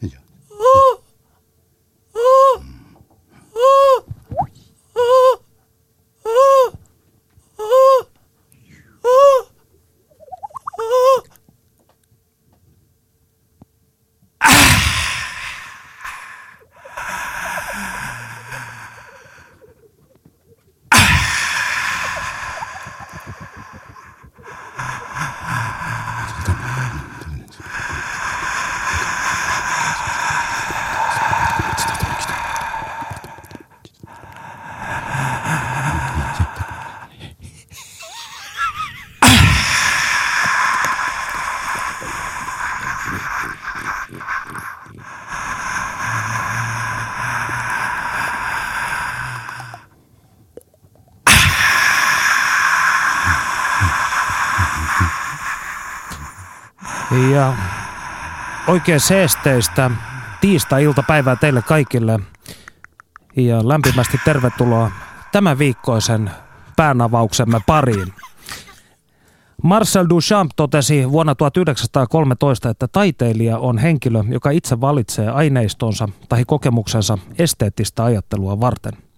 Yeah. Ja oikein seesteistä tiistai-iltapäivää teille kaikille. Ja lämpimästi tervetuloa tämän viikkoisen päänavauksemme pariin. Marcel Duchamp totesi vuonna 1913, että taiteilija on henkilö, joka itse valitsee aineistonsa tai kokemuksensa esteettistä ajattelua varten.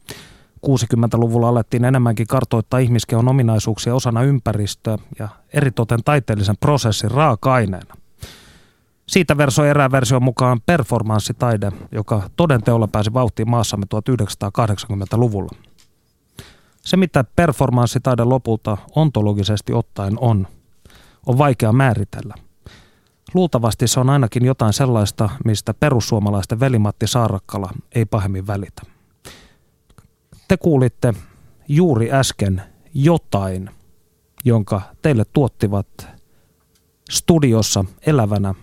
60-luvulla alettiin enemmänkin kartoittaa ihmiskehon ominaisuuksia osana ympäristöä ja eritoten taiteellisen prosessin raaka-aineena. Siitä versoi erään version mukaan performanssitaide, joka todenteolla pääsi vauhtiin maassamme 1980-luvulla. Se, mitä performanssitaide lopulta ontologisesti ottaen on, on vaikea määritellä. Luultavasti se on ainakin jotain sellaista, mistä perussuomalaisten velimatti Saarakkala ei pahemmin välitä. Te kuulitte juuri äsken jotain, jonka teille tuottivat studiossa elävänä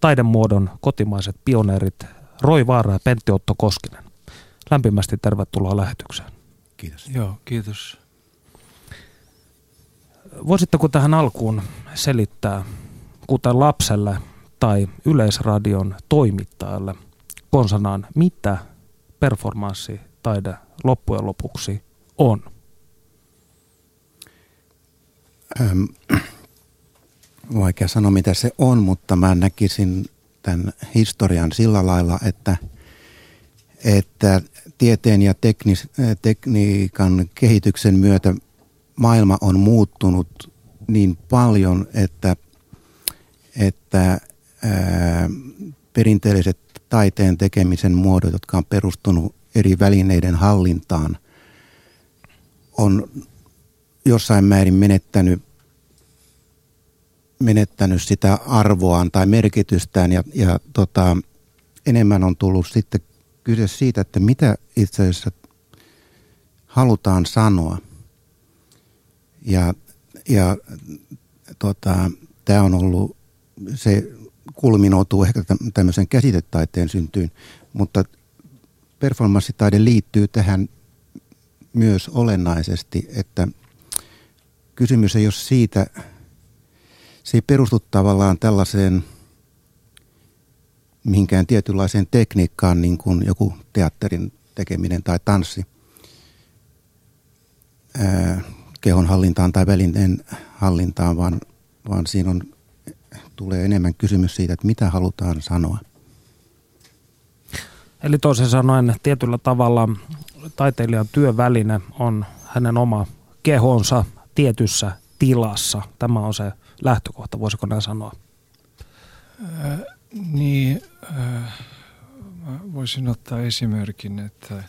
taidemuodon kotimaiset pioneerit Roi Vaara ja Pentti Otto Koskinen. Lämpimästi tervetuloa lähetykseen. Kiitos. Joo, kiitos. Voisitteko tähän alkuun selittää, kuten lapselle tai yleisradion toimittajalle konsanaan, mitä performanssitaide loppujen lopuksi on? Ähm, vaikea sanoa, mitä se on, mutta mä näkisin tämän historian sillä lailla, että, että tieteen ja teknis, tekniikan kehityksen myötä maailma on muuttunut niin paljon, että, että ää, perinteelliset taiteen tekemisen muodot, jotka on perustunut eri välineiden hallintaan, on jossain määrin menettänyt menettänyt sitä arvoaan tai merkitystään ja, ja tota, enemmän on tullut sitten kyse siitä, että mitä itse asiassa halutaan sanoa. Ja, ja tota, tämä on ollut, se kulminoituu ehkä tämmöisen käsitetaiteen syntyyn, mutta performanssitaide liittyy tähän myös olennaisesti, että kysymys ei ole siitä, se ei perustu tavallaan tällaiseen mihinkään tietynlaiseen tekniikkaan, niin kuin joku teatterin tekeminen tai tanssi, kehon hallintaan tai välineen hallintaan, vaan, vaan siinä on, tulee enemmän kysymys siitä, että mitä halutaan sanoa. Eli toisin sanoen tietyllä tavalla taiteilijan työväline on hänen oma kehonsa tietyssä tilassa. Tämä on se lähtökohta, voisiko näin sanoa? Äh, niin, äh, voisin ottaa esimerkin, että äh,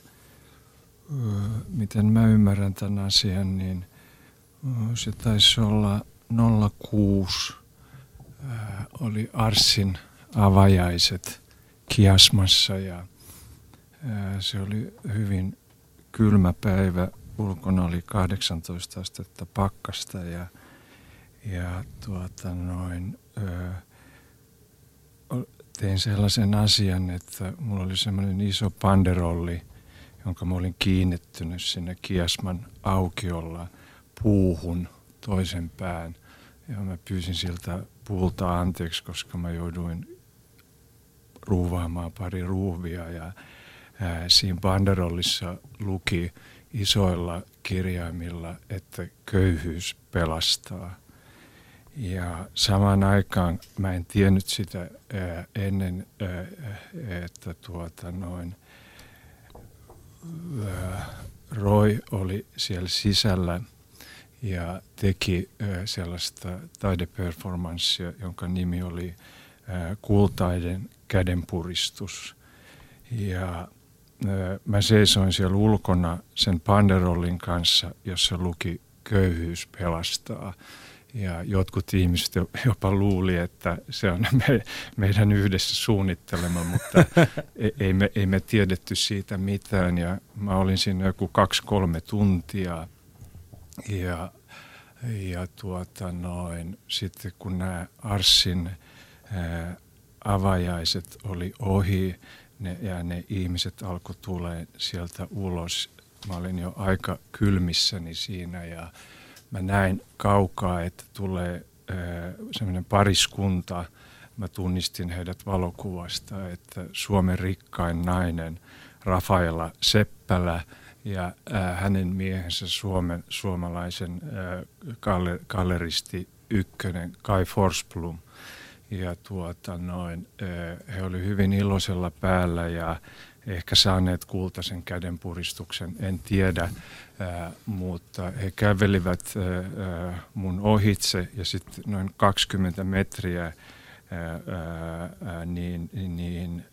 miten mä ymmärrän tämän asian, niin äh, se taisi olla 06 äh, oli Arsin avajaiset Kiasmassa ja se oli hyvin kylmä päivä. Ulkona oli 18 astetta pakkasta ja – ja tuota noin, ö, tein sellaisen asian, että mulla oli semmoinen iso panderolli, jonka mä olin kiinnittynyt sinne Kiasman aukiolla puuhun toisen pään. Ja mä pyysin siltä puulta anteeksi, koska mä jouduin ruuvaamaan pari ruuvia ja siinä banderollissa luki isoilla kirjaimilla, että köyhyys pelastaa. Ja samaan aikaan mä en tiennyt sitä ennen, että tuota noin, Roy oli siellä sisällä ja teki sellaista taideperformanssia, jonka nimi oli Kultaiden kädenpuristus. Ja mä seisoin siellä ulkona sen panderollin kanssa, jossa luki köyhyys pelastaa. Ja jotkut ihmiset jopa luuli, että se on me, meidän yhdessä suunnittelema, mutta e-, ei me, ei me tiedetty siitä mitään. Ja mä olin siinä joku kaksi-kolme tuntia. Ja, ja tuota noin, sitten kun nämä Arssin ää, avajaiset oli ohi ne, ja ne ihmiset alkoi tulee sieltä ulos, mä olin jo aika kylmissäni siinä ja mä näin kaukaa, että tulee semmoinen pariskunta. Mä tunnistin heidät valokuvasta, että Suomen rikkain nainen Rafaela Seppälä ja hänen miehensä Suomen, suomalaisen galleristi ykkönen Kai Forsblom. Ja tuota noin, he oli hyvin iloisella päällä ja ehkä saaneet kultaisen kädenpuristuksen, en tiedä, mutta he kävelivät mun ohitse ja sitten noin 20 metriä niin, niin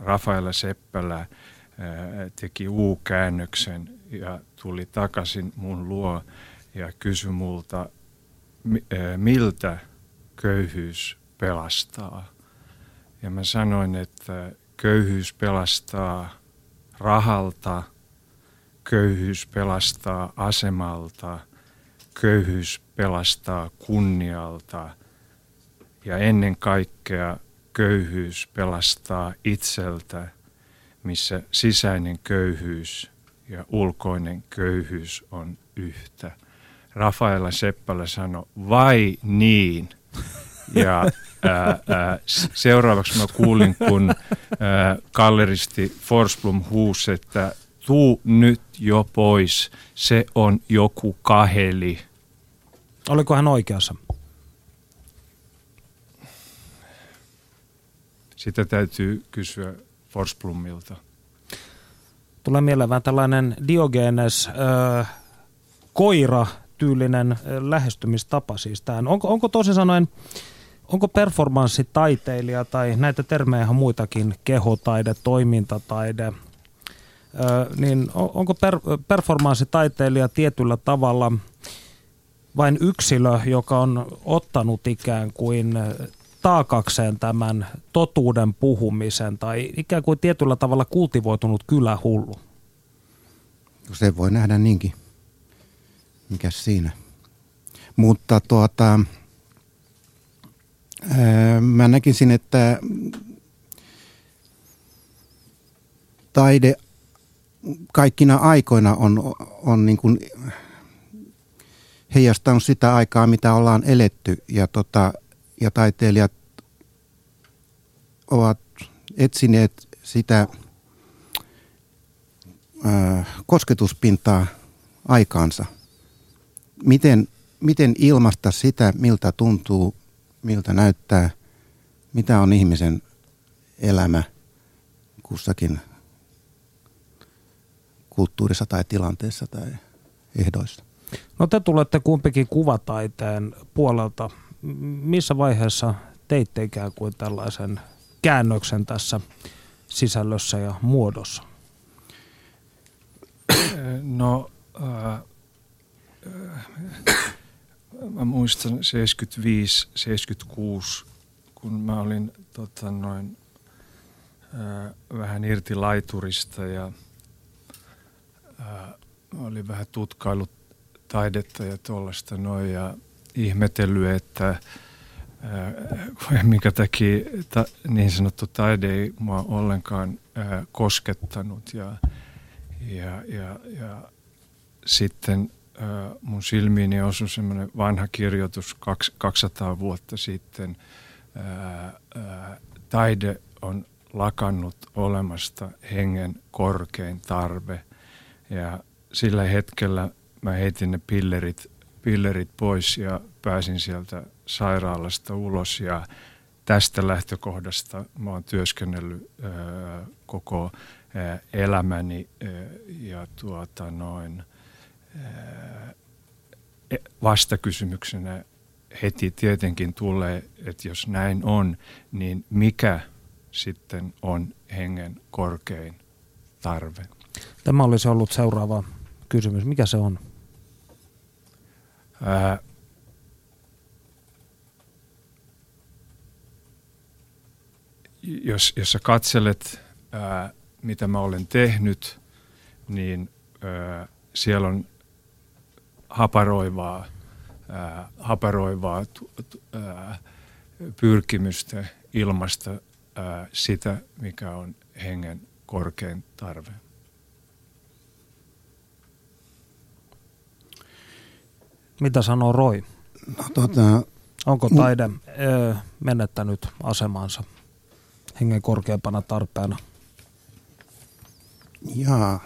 Rafaela Seppälä teki U-käännöksen ja tuli takaisin mun luo ja kysyi multa, miltä köyhyys pelastaa. Ja mä sanoin, että Köyhyys pelastaa rahalta, köyhyys pelastaa asemalta, köyhyys pelastaa kunnialta ja ennen kaikkea köyhyys pelastaa itseltä, missä sisäinen köyhyys ja ulkoinen köyhyys on yhtä. Rafaela Seppälä sanoi, vai niin? Ja ää, ää, seuraavaksi mä kuulin, kun ää, galleristi Forsblom huusi, että tuu nyt jo pois, se on joku kaheli. Oliko hän oikeassa? Sitä täytyy kysyä Forsblomilta. Tulee mieleen vähän tällainen Diogenes äh, koira-tyylinen lähestymistapa siis tähän. Onko, onko toisin sanoen onko performanssitaiteilija tai näitä termejä on muitakin, kehotaide, toimintataide, niin onko per, performanssitaiteilija tietyllä tavalla vain yksilö, joka on ottanut ikään kuin taakakseen tämän totuuden puhumisen tai ikään kuin tietyllä tavalla kultivoitunut kylähullu? Se voi nähdä niinkin. Mikäs siinä? Mutta tuota, Mä näkisin, että taide kaikkina aikoina on, on niin kuin heijastanut sitä aikaa, mitä ollaan eletty. Ja, tota, ja taiteilijat ovat etsineet sitä ää, kosketuspintaa aikaansa. Miten, miten ilmaista sitä, miltä tuntuu miltä näyttää, mitä on ihmisen elämä kussakin kulttuurissa tai tilanteessa tai ehdoissa. No te tulette kumpikin kuvataiteen puolelta. Missä vaiheessa teitte ikään kuin tällaisen käännöksen tässä sisällössä ja muodossa? No, äh, äh, mä muistan 75, 76, kun mä olin tota, noin, ää, vähän irti laiturista ja ää, olin vähän tutkailut taidetta ja tuollaista noin ja ihmetellyt, että ää, minkä takia ta, niin sanottu taide ei mua ollenkaan ää, koskettanut ja, ja, ja, ja sitten mun silmiini osui semmoinen vanha kirjoitus 200 vuotta sitten. Taide on lakannut olemasta hengen korkein tarve. Ja sillä hetkellä mä heitin ne pillerit, pillerit pois ja pääsin sieltä sairaalasta ulos ja tästä lähtökohdasta mä oon työskennellyt koko elämäni ja tuota noin vastakysymyksenä heti tietenkin tulee, että jos näin on, niin mikä sitten on hengen korkein tarve? Tämä olisi ollut seuraava kysymys. Mikä se on? Ää, jos, jos sä katselet, ää, mitä mä olen tehnyt, niin ää, siellä on haparoivaa, ää, haparoivaa t, t, ää, pyrkimystä ilmasta ää, sitä, mikä on hengen korkein tarve. Mitä sanoo Roy? No, tota, Onko taide ö, menettänyt asemansa hengen korkeampana tarpeena? Jaa.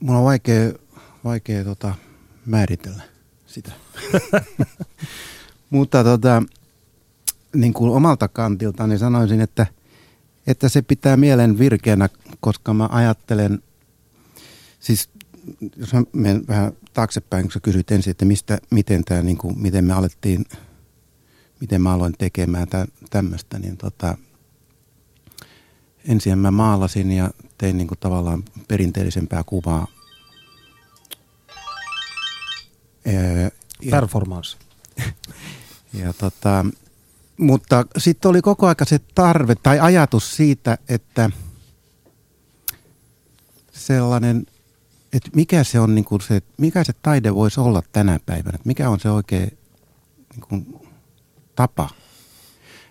Mulla on vaikea, vaikea tota, määritellä sitä. Mutta tota, niin kuin omalta kantilta niin sanoisin, että, että se pitää mielen virkeänä, koska mä ajattelen, siis jos mä menen vähän taaksepäin, kun sä kysyt ensin, että mistä, miten, tää, niin kuin, miten me alettiin, miten mä aloin tekemään tämmöistä, niin tota, ensin mä maalasin ja tein niin kuin tavallaan perinteellisempää kuvaa. Ja, Performance. ja tota, mutta sitten oli koko aika se tarve tai ajatus siitä, että sellainen, että mikä se on niin kuin se, mikä se taide voisi olla tänä päivänä, että mikä on se oikea niin kuin, tapa.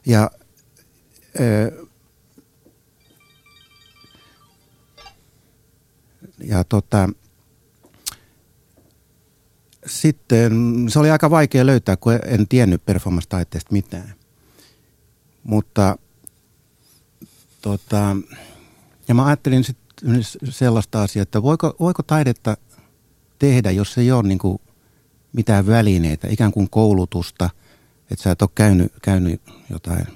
Ja ja tota, sitten se oli aika vaikea löytää, kun en tiennyt performance-taiteesta mitään. Mutta tota, ja mä ajattelin sitten sellaista asiaa, että voiko, voiko taidetta tehdä, jos ei ole niin kuin mitään välineitä, ikään kuin koulutusta, että sä et ole käynyt, käynyt jotain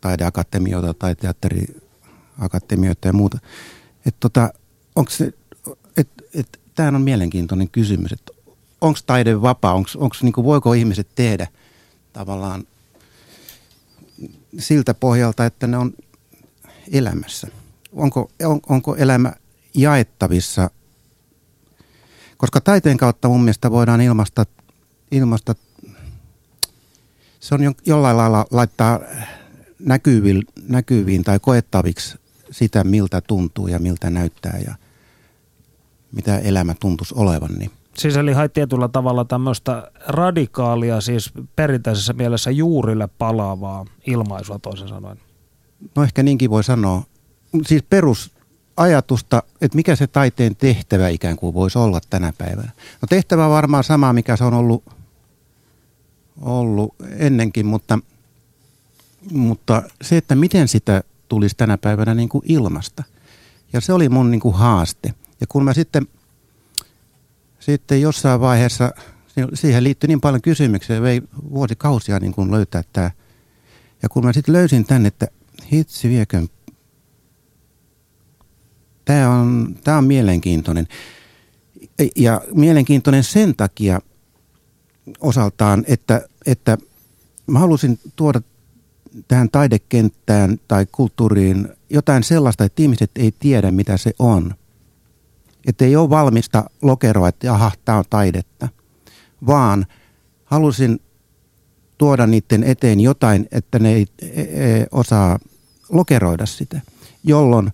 taideakatemioita tai teatteriakatemioita ja muuta. Että tota, onko se, et, et, tämähän on mielenkiintoinen kysymys, että onko taide vapaa, onko, onko, niin kuin, voiko ihmiset tehdä tavallaan siltä pohjalta, että ne on elämässä. Onko, on, onko elämä jaettavissa, koska taiteen kautta mun mielestä voidaan ilmasta, ilmasta se on jollain lailla laittaa näkyviin, näkyviin tai koettaviksi sitä, miltä tuntuu ja miltä näyttää ja mitä elämä tuntuisi olevan. Niin. Siis eli hait tietyllä tavalla tämmöistä radikaalia, siis perinteisessä mielessä juurille palaavaa ilmaisua toisin sanoen. No ehkä niinkin voi sanoa. Siis perusajatusta, että mikä se taiteen tehtävä ikään kuin voisi olla tänä päivänä. No tehtävä on varmaan sama, mikä se on ollut, ollut ennenkin, mutta, mutta se, että miten sitä tulisi tänä päivänä niin kuin ilmasta. Ja se oli mun niin kuin haaste. Ja kun mä sitten, sitten jossain vaiheessa, siihen liittyi niin paljon kysymyksiä, vei vuosikausia niin kuin löytää tämä. Ja kun mä sitten löysin tänne, että hitsi viekön, tämä on, on mielenkiintoinen. Ja mielenkiintoinen sen takia osaltaan, että, että mä halusin tuoda tähän taidekenttään tai kulttuuriin jotain sellaista, että ihmiset ei tiedä, mitä se on. Että ei ole valmista lokeroa, että aha, tämä on taidetta. Vaan halusin tuoda niiden eteen jotain, että ne ei e, e, osaa lokeroida sitä, jolloin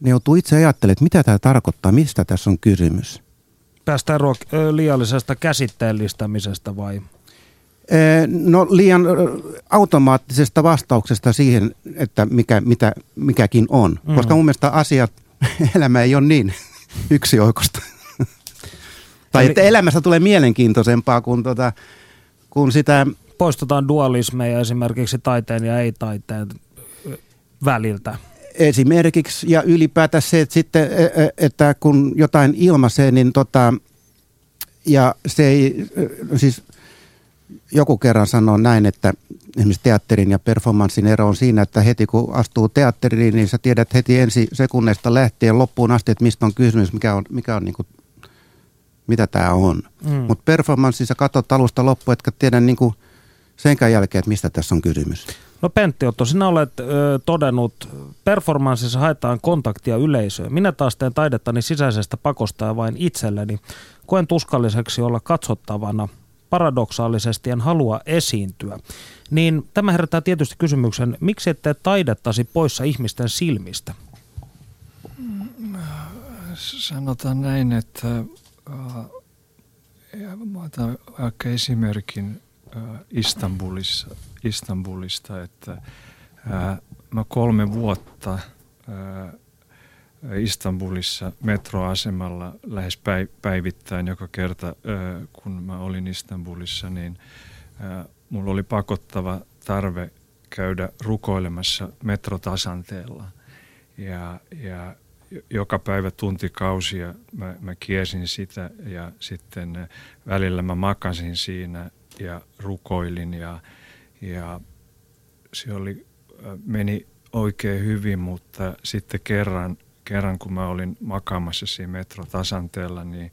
ne joutuu itse ajattelemaan, että mitä tämä tarkoittaa, mistä tässä on kysymys. Päästään ruok- liiallisesta käsitteellistämisestä vai? No liian automaattisesta vastauksesta siihen, että mikä, mitä, mikäkin on. Mm. Koska mun mielestä asiat, elämä ei ole niin yksioikosta. tai että elämästä tulee mielenkiintoisempaa kuin, tota, kuin sitä... Poistetaan dualismeja esimerkiksi taiteen ja ei-taiteen väliltä. Esimerkiksi ja ylipäätään se, että, sitten, e, e, että kun jotain ilmaisee, niin tota, ja se ei, siis joku kerran sanoo näin, että esimerkiksi teatterin ja performanssin ero on siinä, että heti kun astuu teatteriin, niin sä tiedät heti ensi sekunneista lähtien loppuun asti, että mistä on kysymys, mikä on, mikä on niin kuin, mitä tämä on. Mm. Mutta performanssissa katsot alusta loppuun, etkä tiedä niin kuin senkään jälkeen, että mistä tässä on kysymys. No Pentti Otto, sinä olet ö, todennut, performanssissa haetaan kontaktia yleisöön. Minä taas teen taidettani sisäisestä pakosta ja vain itselleni. Koen tuskalliseksi olla katsottavana – paradoksaalisesti en halua esiintyä, niin tämä herättää tietysti kysymyksen, miksi ette taidettasi poissa ihmisten silmistä? Sanotaan näin, että äh, otan vaikka esimerkin äh, Istanbulissa, Istanbulista, että äh, mä kolme vuotta Istanbulissa metroasemalla lähes päivittäin joka kerta, kun mä olin Istanbulissa, niin mulla oli pakottava tarve käydä rukoilemassa metrotasanteella. Ja, ja joka päivä tuntikausia mä, mä kiesin sitä ja sitten välillä mä makasin siinä ja rukoilin ja, ja se oli, meni oikein hyvin, mutta sitten kerran kerran kun mä olin makaamassa siinä metrotasanteella, niin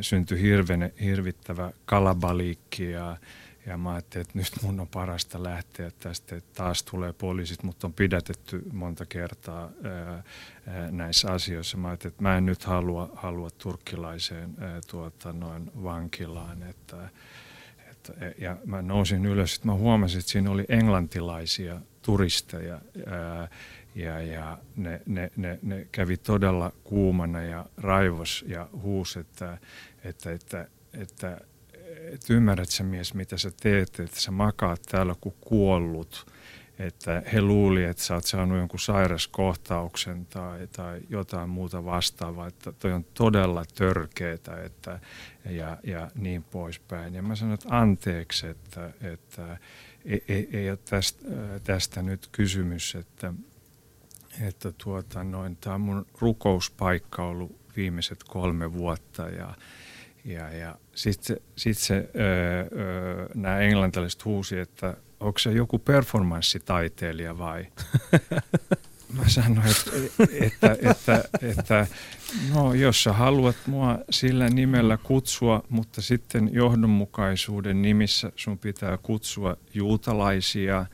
syntyi hirvene, hirvittävä kalabaliikki ja, ja mä ajattelin, että nyt mun on parasta lähteä tästä, että taas tulee poliisit, mutta on pidätetty monta kertaa ää, ää, näissä asioissa. Mä ajattelin, että mä en nyt halua, halua turkkilaiseen ää, tuota, noin vankilaan, että, että, ja mä nousin ylös, että mä huomasin, että siinä oli englantilaisia turisteja, ää, ja, ja ne, ne, ne, ne kävi todella kuumana ja raivos ja huus, että, että, että, että, että ymmärrät sä mies, mitä sä teet, että sä makaat täällä kuin kuollut. Että he luuli, että sä oot saanut jonkun sairaskohtauksen tai, tai jotain muuta vastaavaa. Että toi on todella törkeetä että, ja, ja niin poispäin. Ja mä sanoin, että anteeksi, että, että ei, ei, ei ole tästä, tästä nyt kysymys, että että tuota, noin, tämä on mun rukouspaikka ollut viimeiset kolme vuotta ja, ja, ja sitten se, sit se, öö, öö, nämä englantilaiset huusi, että onko se joku performanssitaiteilija vai? Mä sanoin, että, että, että, että no, jos sä haluat mua sillä nimellä kutsua, mutta sitten johdonmukaisuuden nimissä sun pitää kutsua juutalaisia –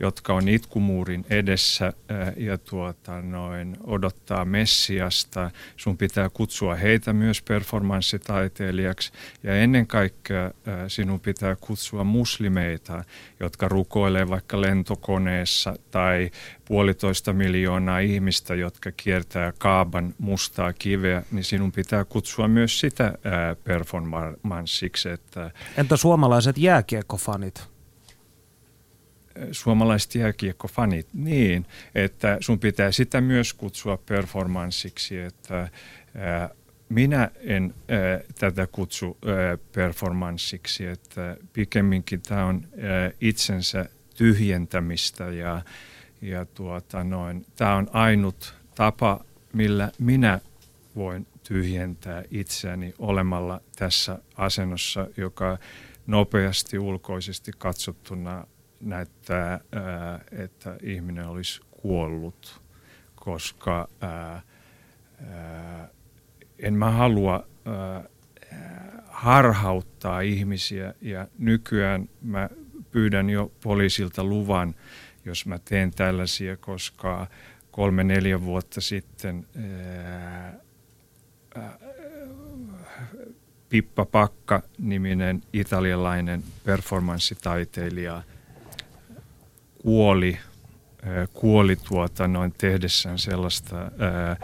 jotka on itkumuurin edessä ja tuota, noin, odottaa Messiasta. Sun pitää kutsua heitä myös performanssitaiteilijaksi ja ennen kaikkea sinun pitää kutsua muslimeita, jotka rukoilee vaikka lentokoneessa tai puolitoista miljoonaa ihmistä, jotka kiertää Kaaban mustaa kiveä, niin sinun pitää kutsua myös sitä performanssiksi. Että Entä suomalaiset jääkiekkofanit? suomalaiset jääkiekkofanit niin, että sun pitää sitä myös kutsua performanssiksi, että ää, minä en tätä kutsu ää, performanssiksi, että pikemminkin tämä on itsensä tyhjentämistä ja, ja tuota noin, tämä on ainut tapa, millä minä voin tyhjentää itseäni olemalla tässä asennossa, joka nopeasti ulkoisesti katsottuna näyttää, että ihminen olisi kuollut, koska en mä halua harhauttaa ihmisiä. Ja nykyään mä pyydän jo poliisilta luvan, jos mä teen tällaisia, koska kolme neljä vuotta sitten Pippa Pakka niminen italialainen performanssitaiteilija kuoli, kuoli tuota noin tehdessään sellaista ää,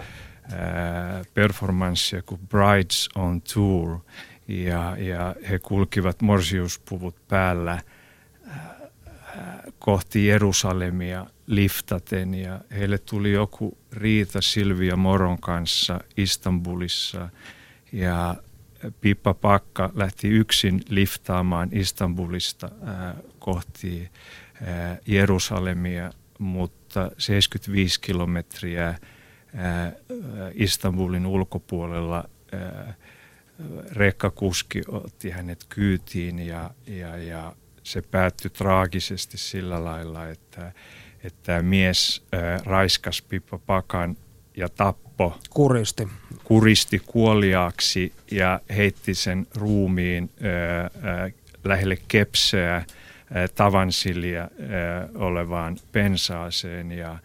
performanssia kuin Brides on Tour. Ja, ja he kulkivat morsiuspuvut päällä kohti Jerusalemia liftaten ja heille tuli joku riita Silvia Moron kanssa Istanbulissa ja Pippa Pakka lähti yksin liftaamaan Istanbulista ää, kohti Jerusalemia, mutta 75 kilometriä Istanbulin ulkopuolella rekkakuski otti hänet kyytiin ja, ja, ja se päättyi traagisesti sillä lailla, että, että mies äh, raiskas Pippa Pakan ja tappo. Kuristi. Kuristi kuoliaaksi ja heitti sen ruumiin äh, äh, lähelle kepseä äh, Tavansilia äh, olevaan pensaaseen ja äh,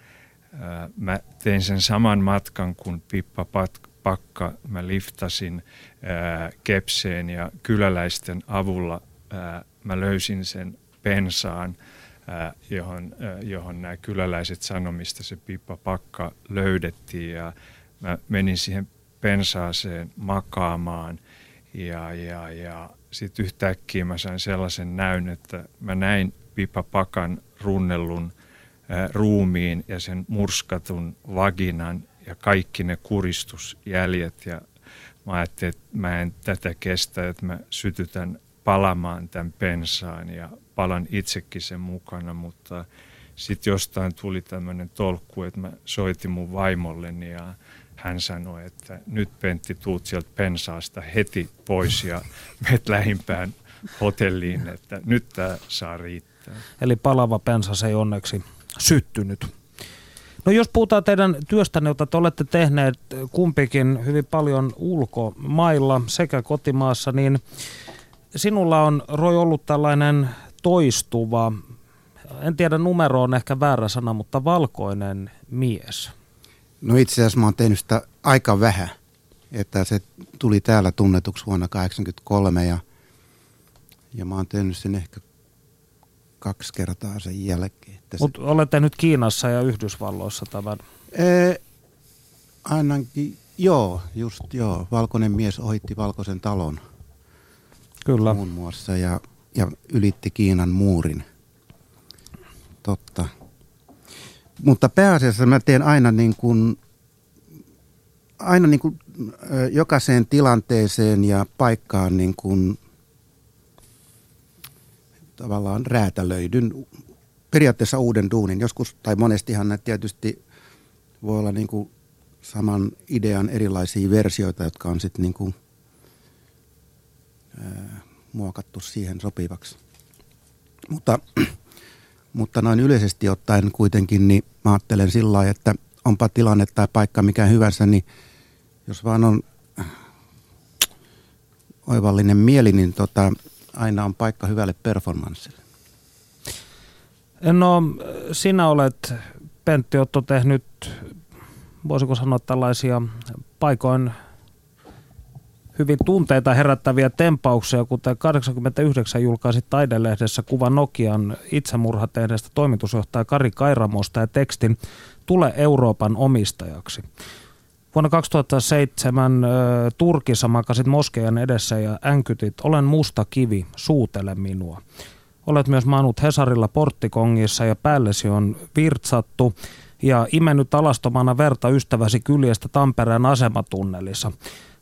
mä tein sen saman matkan kuin Pippa Pakka. Mä liftasin äh, kepseen ja kyläläisten avulla äh, mä löysin sen pensaan, johon, äh, johon nämä kyläläiset sanomista se Pippa Pakka löydettiin. Ja mä menin siihen pensaaseen makaamaan. Ja, ja, ja sitten yhtäkkiä mä sain sellaisen näyn, että mä näin Pippa Pakan runnellun äh, ruumiin ja sen murskatun vaginan ja kaikki ne kuristusjäljet. Ja mä ajattelin, että mä en tätä kestä, että mä sytytän palamaan tämän pensaan. Ja palan itsekin sen mukana, mutta sitten jostain tuli tämmöinen tolkku, että mä soitin mun vaimolleni ja hän sanoi, että nyt Pentti tuut sieltä pensaasta heti pois ja meet lähimpään hotelliin, että nyt tämä saa riittää. Eli palava pensas ei onneksi syttynyt. No jos puhutaan teidän työstänne, jota te olette tehneet kumpikin hyvin paljon ulkomailla sekä kotimaassa, niin sinulla on Roy ollut tällainen toistuva, en tiedä numero on ehkä väärä sana, mutta valkoinen mies. No itse asiassa mä oon tehnyt sitä aika vähän, että se tuli täällä tunnetuksi vuonna 1983 ja, ja mä oon tehnyt sen ehkä kaksi kertaa sen jälkeen. Mutta olette nyt Kiinassa ja Yhdysvalloissa tämän? Ee, ainakin, joo, just joo. Valkoinen mies ohitti valkoisen talon. Kyllä. Muun muassa ja, ja ylitti Kiinan muurin. Totta. Mutta pääasiassa mä teen aina niin kuin, aina niin kuin, jokaiseen tilanteeseen ja paikkaan niin kuin, tavallaan räätälöidyn periaatteessa uuden duunin. Joskus, tai monestihan näitä tietysti voi olla niin kuin saman idean erilaisia versioita, jotka on sitten niin kuin, ää, muokattu siihen sopivaksi. Mutta, mutta noin yleisesti ottaen kuitenkin, niin mä ajattelen sillä lailla, että onpa tilanne tai paikka mikä hyvänsä, niin jos vaan on oivallinen mieli, niin tota, aina on paikka hyvälle performanssille. No, sinä olet, Pentti Otto, tehnyt, voisiko sanoa tällaisia paikoin hyvin tunteita herättäviä tempauksia, kuten 89 julkaisi taidelehdessä kuva Nokian itsemurhatehdestä toimitusjohtaja Kari Kairamosta ja tekstin Tule Euroopan omistajaksi. Vuonna 2007 Turkissa makasit Moskeijan edessä ja änkytit, olen musta kivi, suutele minua. Olet myös maanut Hesarilla porttikongissa ja päällesi on virtsattu ja imennyt alastomana verta ystäväsi kyljestä Tampereen asematunnelissa.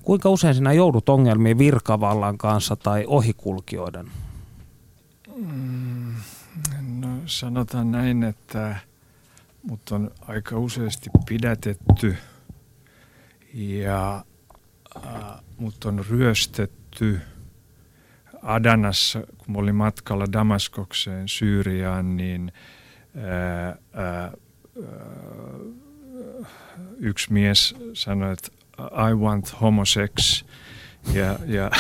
Kuinka usein sinä joudut ongelmiin virkavallan kanssa tai ohikulkijoiden? Mm, no sanotaan näin, että mut on aika useasti pidätetty ja äh, mut on ryöstetty – Adanassa, kun olin matkalla Damaskokseen Syyriaan, niin ää, ää, yksi mies sanoi, että I want homosex. Ja, ja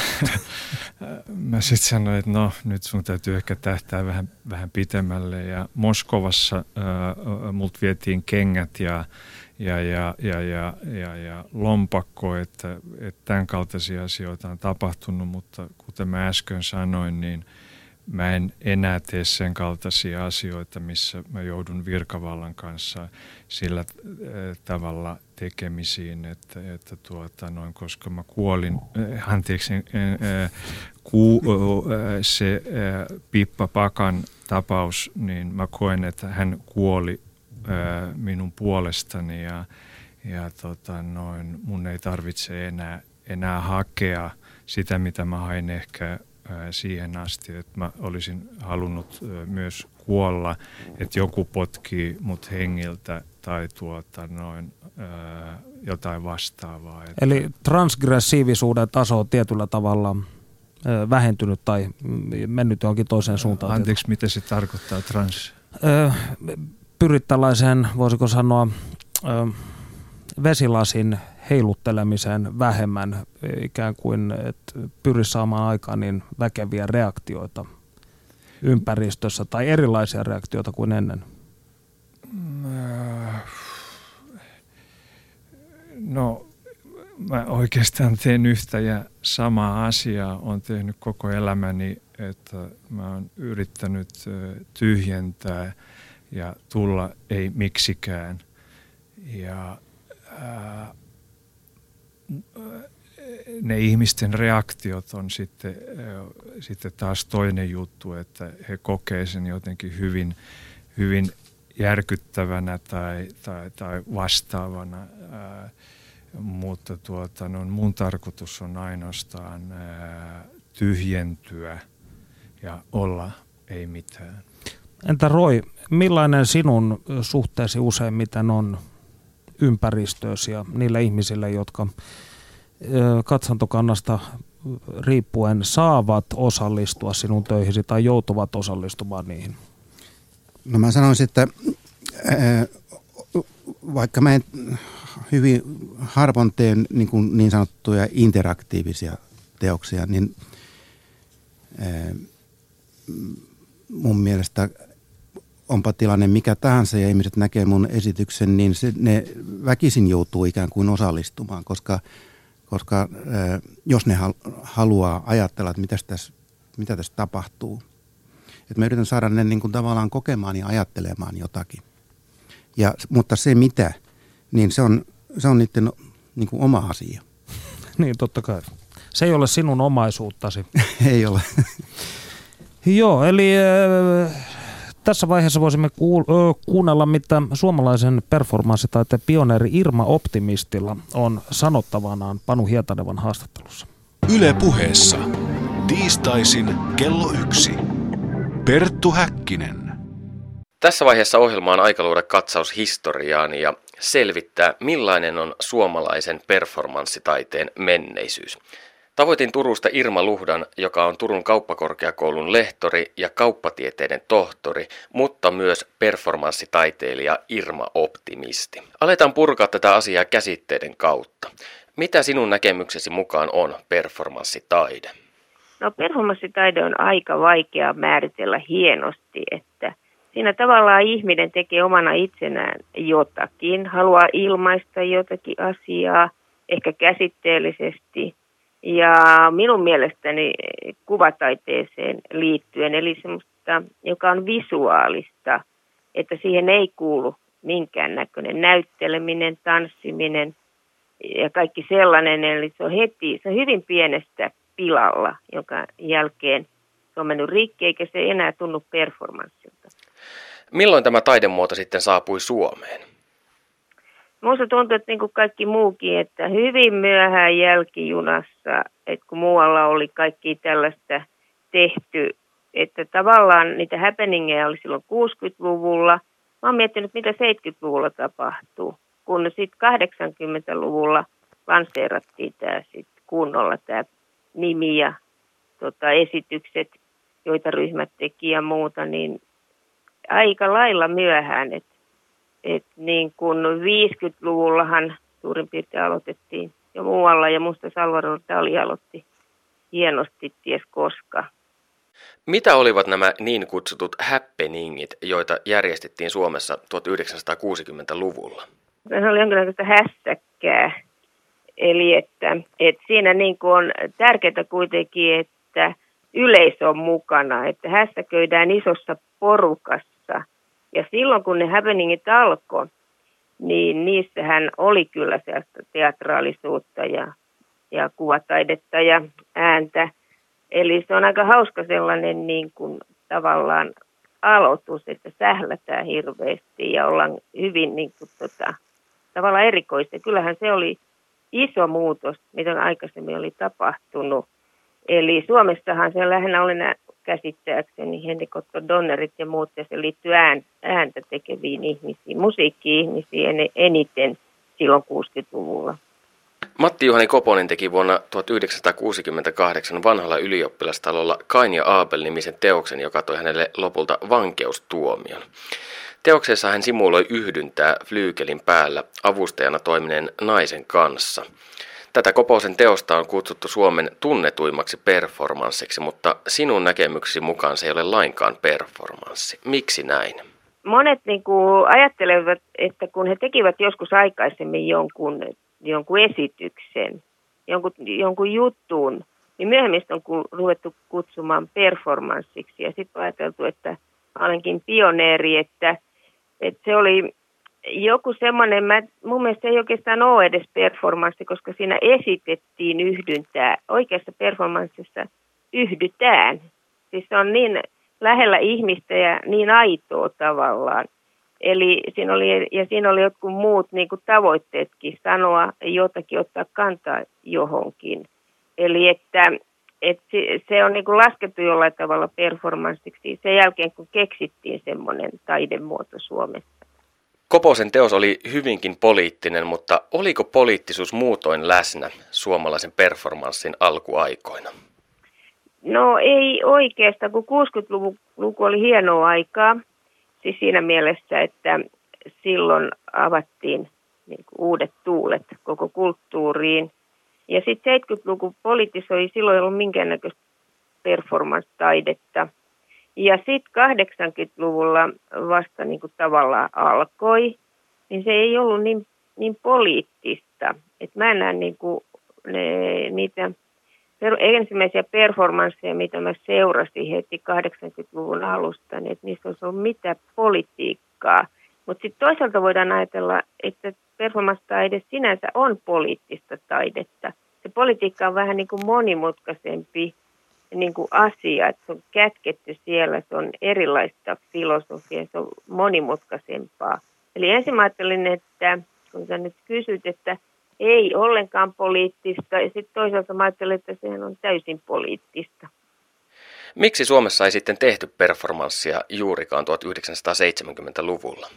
mä sitten sanoin, että no nyt sun täytyy ehkä tähtää vähän, vähän pitemmälle. Ja Moskovassa äh, mult vietiin kengät ja, ja, ja, ja, ja, ja, ja lompakko, että, että tämän kaltaisia asioita on tapahtunut, mutta kuten mä äsken sanoin, niin mä en enää tee sen kaltaisia asioita, missä mä joudun virkavallan kanssa sillä äh, tavalla tekemisiin, että, että tuota, noin, koska mä kuolin, äh, anteeksi, äh, äh, ku, äh, se äh, Pippa Pakan tapaus, niin mä koen, että hän kuoli minun puolestani ja, ja tota noin, mun ei tarvitse enää, enää hakea sitä, mitä mä hain ehkä siihen asti, että mä olisin halunnut myös kuolla, että joku potkii mut hengiltä tai tuota noin, ää, jotain vastaavaa. Että... Eli transgressiivisuuden taso on tietyllä tavalla vähentynyt tai mennyt johonkin toiseen suuntaan. Anteeksi, mitä se tarkoittaa trans? Pyrit tällaiseen, voisiko sanoa, vesilasin heiluttelemiseen vähemmän, ikään kuin että pyri saamaan aikaan niin väkeviä reaktioita ympäristössä tai erilaisia reaktioita kuin ennen? No, mä oikeastaan teen yhtä ja samaa asiaa. on tehnyt koko elämäni, että mä oon yrittänyt tyhjentää ja tulla ei miksikään. Ja ää, ne ihmisten reaktiot on sitten, sitten taas toinen juttu, että he kokee sen jotenkin hyvin, hyvin järkyttävänä tai, tai, tai vastaavana. Mutta tuota, no, mun tarkoitus on ainoastaan tyhjentyä ja olla ei mitään. Entä Roy, millainen sinun suhteesi useimmiten on ympäristöösi ja niille ihmisille, jotka katsantokannasta riippuen saavat osallistua sinun töihisi tai joutuvat osallistumaan niihin? No mä sanoisin, että vaikka mä en hyvin harvoin teen niin, kuin niin sanottuja interaktiivisia teoksia, niin mun mielestä onpa tilanne mikä tahansa ja ihmiset näkee mun esityksen, niin se, ne väkisin joutuu ikään kuin osallistumaan, koska, koska jos ne haluaa ajatella, että mitäs tässä, mitä tässä tapahtuu. Että mä yritän saada ne niin kuin tavallaan kokemaan ja ajattelemaan jotakin. Ja, mutta se mitä, niin se on, se on niiden niin kuin oma asia. niin, totta kai. Se ei ole sinun omaisuuttasi. ei ole. Joo, eli äh, tässä vaiheessa voisimme kuul- ö, kuunnella, mitä suomalaisen performanssitaiteen pioneeri Irma Optimistilla on sanottavanaan Panu Hietanevan haastattelussa. Yle puheessa. Tiistaisin kello yksi. Perttu Häkkinen. Tässä vaiheessa ohjelma on aika luoda katsaus historiaan ja selvittää, millainen on suomalaisen performanssitaiteen menneisyys. Tavoitin Turusta Irma Luhdan, joka on Turun kauppakorkeakoulun lehtori ja kauppatieteiden tohtori, mutta myös performanssitaiteilija Irma Optimisti. Aletaan purkaa tätä asiaa käsitteiden kautta. Mitä sinun näkemyksesi mukaan on performanssitaide? No performanssitaide on aika vaikea määritellä hienosti, että siinä tavallaan ihminen tekee omana itsenään jotakin, haluaa ilmaista jotakin asiaa, ehkä käsitteellisesti – ja minun mielestäni kuvataiteeseen liittyen, eli semmoista, joka on visuaalista, että siihen ei kuulu minkäännäköinen näytteleminen, tanssiminen ja kaikki sellainen. Eli se on heti, se on hyvin pienestä pilalla, jonka jälkeen se on mennyt rikki, eikä se enää tunnu performanssilta. Milloin tämä taidemuoto sitten saapui Suomeen? Minusta tuntuu, että niin kuin kaikki muukin, että hyvin myöhään jälkijunassa, että kun muualla oli kaikki tällaista tehty, että tavallaan niitä happeningeja oli silloin 60-luvulla. Mä oon miettinyt, mitä 70-luvulla tapahtuu, kun sitten 80-luvulla lanseerattiin tämä sitten kunnolla tämä nimi ja tota, esitykset, joita ryhmät teki ja muuta, niin aika lailla myöhään, että et niin kun 50-luvullahan suurin piirtein aloitettiin jo muualla ja musta Salvador Dali aloitti hienosti ties koska. Mitä olivat nämä niin kutsutut happeningit, joita järjestettiin Suomessa 1960-luvulla? Se oli jonkinlaista hässäkkää. Eli että, että siinä niin kuin on tärkeää kuitenkin, että yleisö on mukana, että hässäköidään isossa porukassa ja silloin kun ne happeningit alkoi, niin niissähän oli kyllä sellaista teatraalisuutta ja, ja kuvataidetta ja ääntä. Eli se on aika hauska sellainen niin kuin tavallaan aloitus, että sählätään hirveästi ja ollaan hyvin niin kuin tota, tavallaan erikoista. Kyllähän se oli iso muutos, mitä aikaisemmin oli tapahtunut. Eli Suomessahan se lähinnä oli nämä käsittääkseni Henrik Otto Donnerit ja muut, ja se liittyy ääntä tekeviin ihmisiin, musiikki-ihmisiin eniten silloin 60-luvulla. Matti Juhani Koponen teki vuonna 1968 vanhalla ylioppilastalolla Kain ja Aabel-nimisen teoksen, joka toi hänelle lopulta vankeustuomion. Teoksessa hän simuloi yhdyntää flyykelin päällä avustajana toimineen naisen kanssa. Tätä Koposen teosta on kutsuttu Suomen tunnetuimmaksi performanssiksi, mutta sinun näkemyksesi mukaan se ei ole lainkaan performanssi. Miksi näin? Monet niin kuin, ajattelevat, että kun he tekivät joskus aikaisemmin jonkun jonkun esityksen, jonkun, jonkun juttuun, niin myöhemmin on ruvettu kutsumaan performanssiksi. Ja sitten ajateltu, että olenkin pioneeri, että, että se oli joku semmoinen, mä, mun mielestä ei oikeastaan ole edes performanssi, koska siinä esitettiin yhdyntää. Oikeassa performanssissa yhdytään. Siis se on niin lähellä ihmistä ja niin aitoa tavallaan. Eli siinä oli, ja siinä oli jotkut muut niin kuin tavoitteetkin sanoa jotakin, ottaa kantaa johonkin. Eli että, että se on niin kuin laskettu jollain tavalla performanssiksi sen jälkeen, kun keksittiin semmoinen taidemuoto Suomessa. Koposen teos oli hyvinkin poliittinen, mutta oliko poliittisuus muutoin läsnä suomalaisen performanssin alkuaikoina? No ei oikeastaan, kun 60-luku oli hienoa aikaa Siis siinä mielessä, että silloin avattiin niin uudet tuulet koko kulttuuriin. Ja sitten 70-luku politisoi, silloin ei ollut minkäännäköistä performance-taidetta. Ja sitten 80-luvulla vasta niin kuin tavallaan alkoi, niin se ei ollut niin, niin poliittista. Et mä en näe niin kuin ne, niitä per, ensimmäisiä performansseja, mitä mä seurasin heti 80-luvun alusta, niin että niissä olisi ollut mitä politiikkaa. Mutta sitten toisaalta voidaan ajatella, että performance-taide sinänsä on poliittista taidetta. Se politiikka on vähän niin kuin monimutkaisempi niin kuin asia, että se on kätketty siellä, se on erilaista filosofiaa, se on monimutkaisempaa. Eli ensin ajattelin, että kun sä nyt kysyt, että ei ollenkaan poliittista. Ja sitten toisaalta mä ajattelen, että sehän on täysin poliittista. Miksi Suomessa ei sitten tehty performanssia juurikaan 1970-luvulla?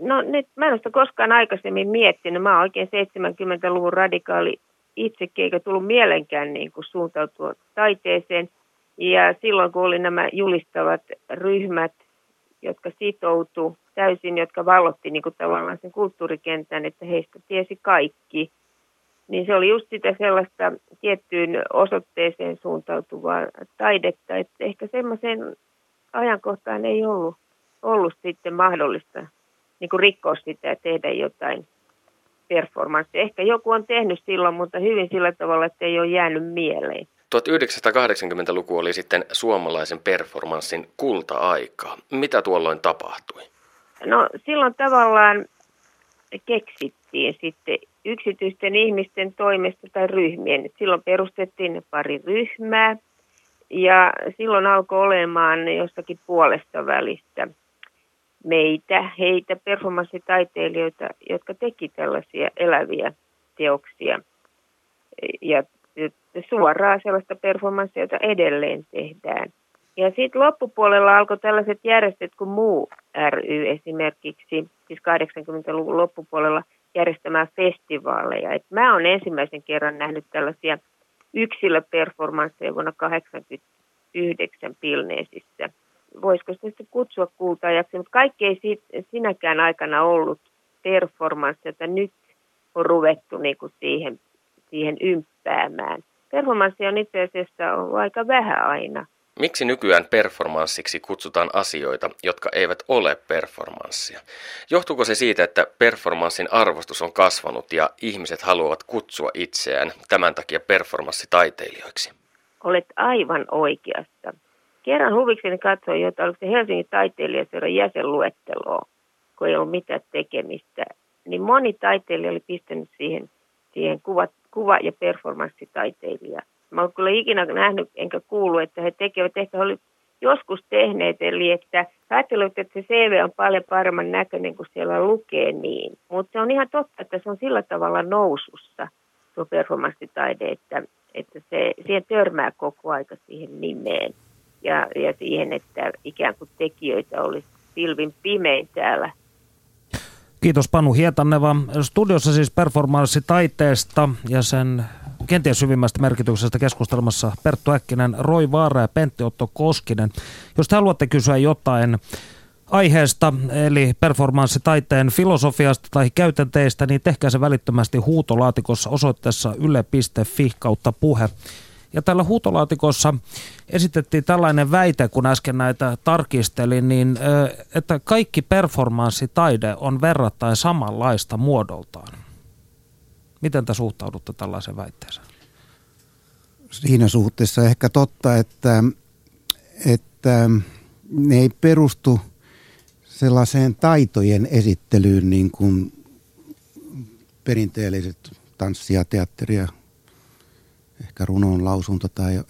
No nyt mä en ole sitä koskaan aikaisemmin miettinyt. Mä oon oikein 70-luvun radikaali itsekin, eikä tullut mielenkään niin kuin suuntautua taiteeseen. Ja silloin kun oli nämä julistavat ryhmät, jotka sitoutu täysin, jotka vallotti niin kuin tavallaan sen kulttuurikentän, että heistä tiesi kaikki. Niin se oli just sitä sellaista tiettyyn osoitteeseen suuntautuvaa taidetta, että ehkä semmoisen ajankohtaan ei ollut, ollut sitten mahdollista niin kuin rikkoa sitä ja tehdä jotain performanssia. Ehkä joku on tehnyt silloin, mutta hyvin sillä tavalla, että ei ole jäänyt mieleen. 1980-luku oli sitten suomalaisen performanssin kulta-aikaa. Mitä tuolloin tapahtui? No silloin tavallaan keksittiin sitten yksityisten ihmisten toimesta tai ryhmien. Silloin perustettiin pari ryhmää ja silloin alkoi olemaan jossakin puolesta välistä meitä, heitä, performanssitaiteilijoita, jotka teki tällaisia eläviä teoksia. Ja suoraan sellaista performanssia, jota edelleen tehdään. Ja sitten loppupuolella alkoi tällaiset järjestöt kuin Muu ry esimerkiksi, siis 80-luvun loppupuolella järjestämään festivaaleja. Et mä oon ensimmäisen kerran nähnyt tällaisia yksilöperformansseja vuonna 1989 Pilneesissä. Voisiko sitä sitten kutsua kultaajaksi, mutta kaikki ei siitä, sinäkään aikana ollut performanssi, että nyt on ruvettu niinku siihen, siihen ympäämään. Performanssi on itse asiassa ollut aika vähän aina. Miksi nykyään performanssiksi kutsutaan asioita, jotka eivät ole performanssia? Johtuuko se siitä, että performanssin arvostus on kasvanut ja ihmiset haluavat kutsua itseään tämän takia performanssitaiteilijoiksi? Olet aivan oikeassa. Kerran huvikseni katsoin, jota oliko se Helsingin taiteilijaseuran jäsenluetteloa, kun ei ollut mitään tekemistä. Niin moni taiteilija oli pistänyt siihen, siihen kuvat, kuva- ja performanssitaiteilija Mä oon kyllä ikinä nähnyt enkä kuullut, että he tekevät, ehkä he olivat joskus tehneet, eli että ajattelevat, että se CV on paljon paremman näköinen kuin siellä lukee niin. Mutta se on ihan totta, että se on sillä tavalla nousussa tuo performanssitaide, että, että se, siihen törmää koko aika siihen nimeen. Ja, ja siihen, että ikään kuin tekijöitä olisi pilvin pimein täällä. Kiitos Panu Hietanneva. Studiossa siis performanssitaiteesta ja sen kenties syvimmästä merkityksestä keskustelmassa Perttu Äkkinen, Roi Vaara ja Pentti Otto Koskinen. Jos te haluatte kysyä jotain aiheesta, eli performanssitaiteen filosofiasta tai käytänteistä, niin tehkää se välittömästi huutolaatikossa osoitteessa yle.fi kautta puhe. Ja tällä huutolaatikossa esitettiin tällainen väite, kun äsken näitä tarkistelin, niin että kaikki performanssitaide on verrattain samanlaista muodoltaan. Miten te suhtaudutte tällaiseen väitteeseen? Siinä suhteessa ehkä totta, että, että ne ei perustu sellaiseen taitojen esittelyyn niin kuin perinteelliset tanssia, teatteria, ehkä runon lausunto tai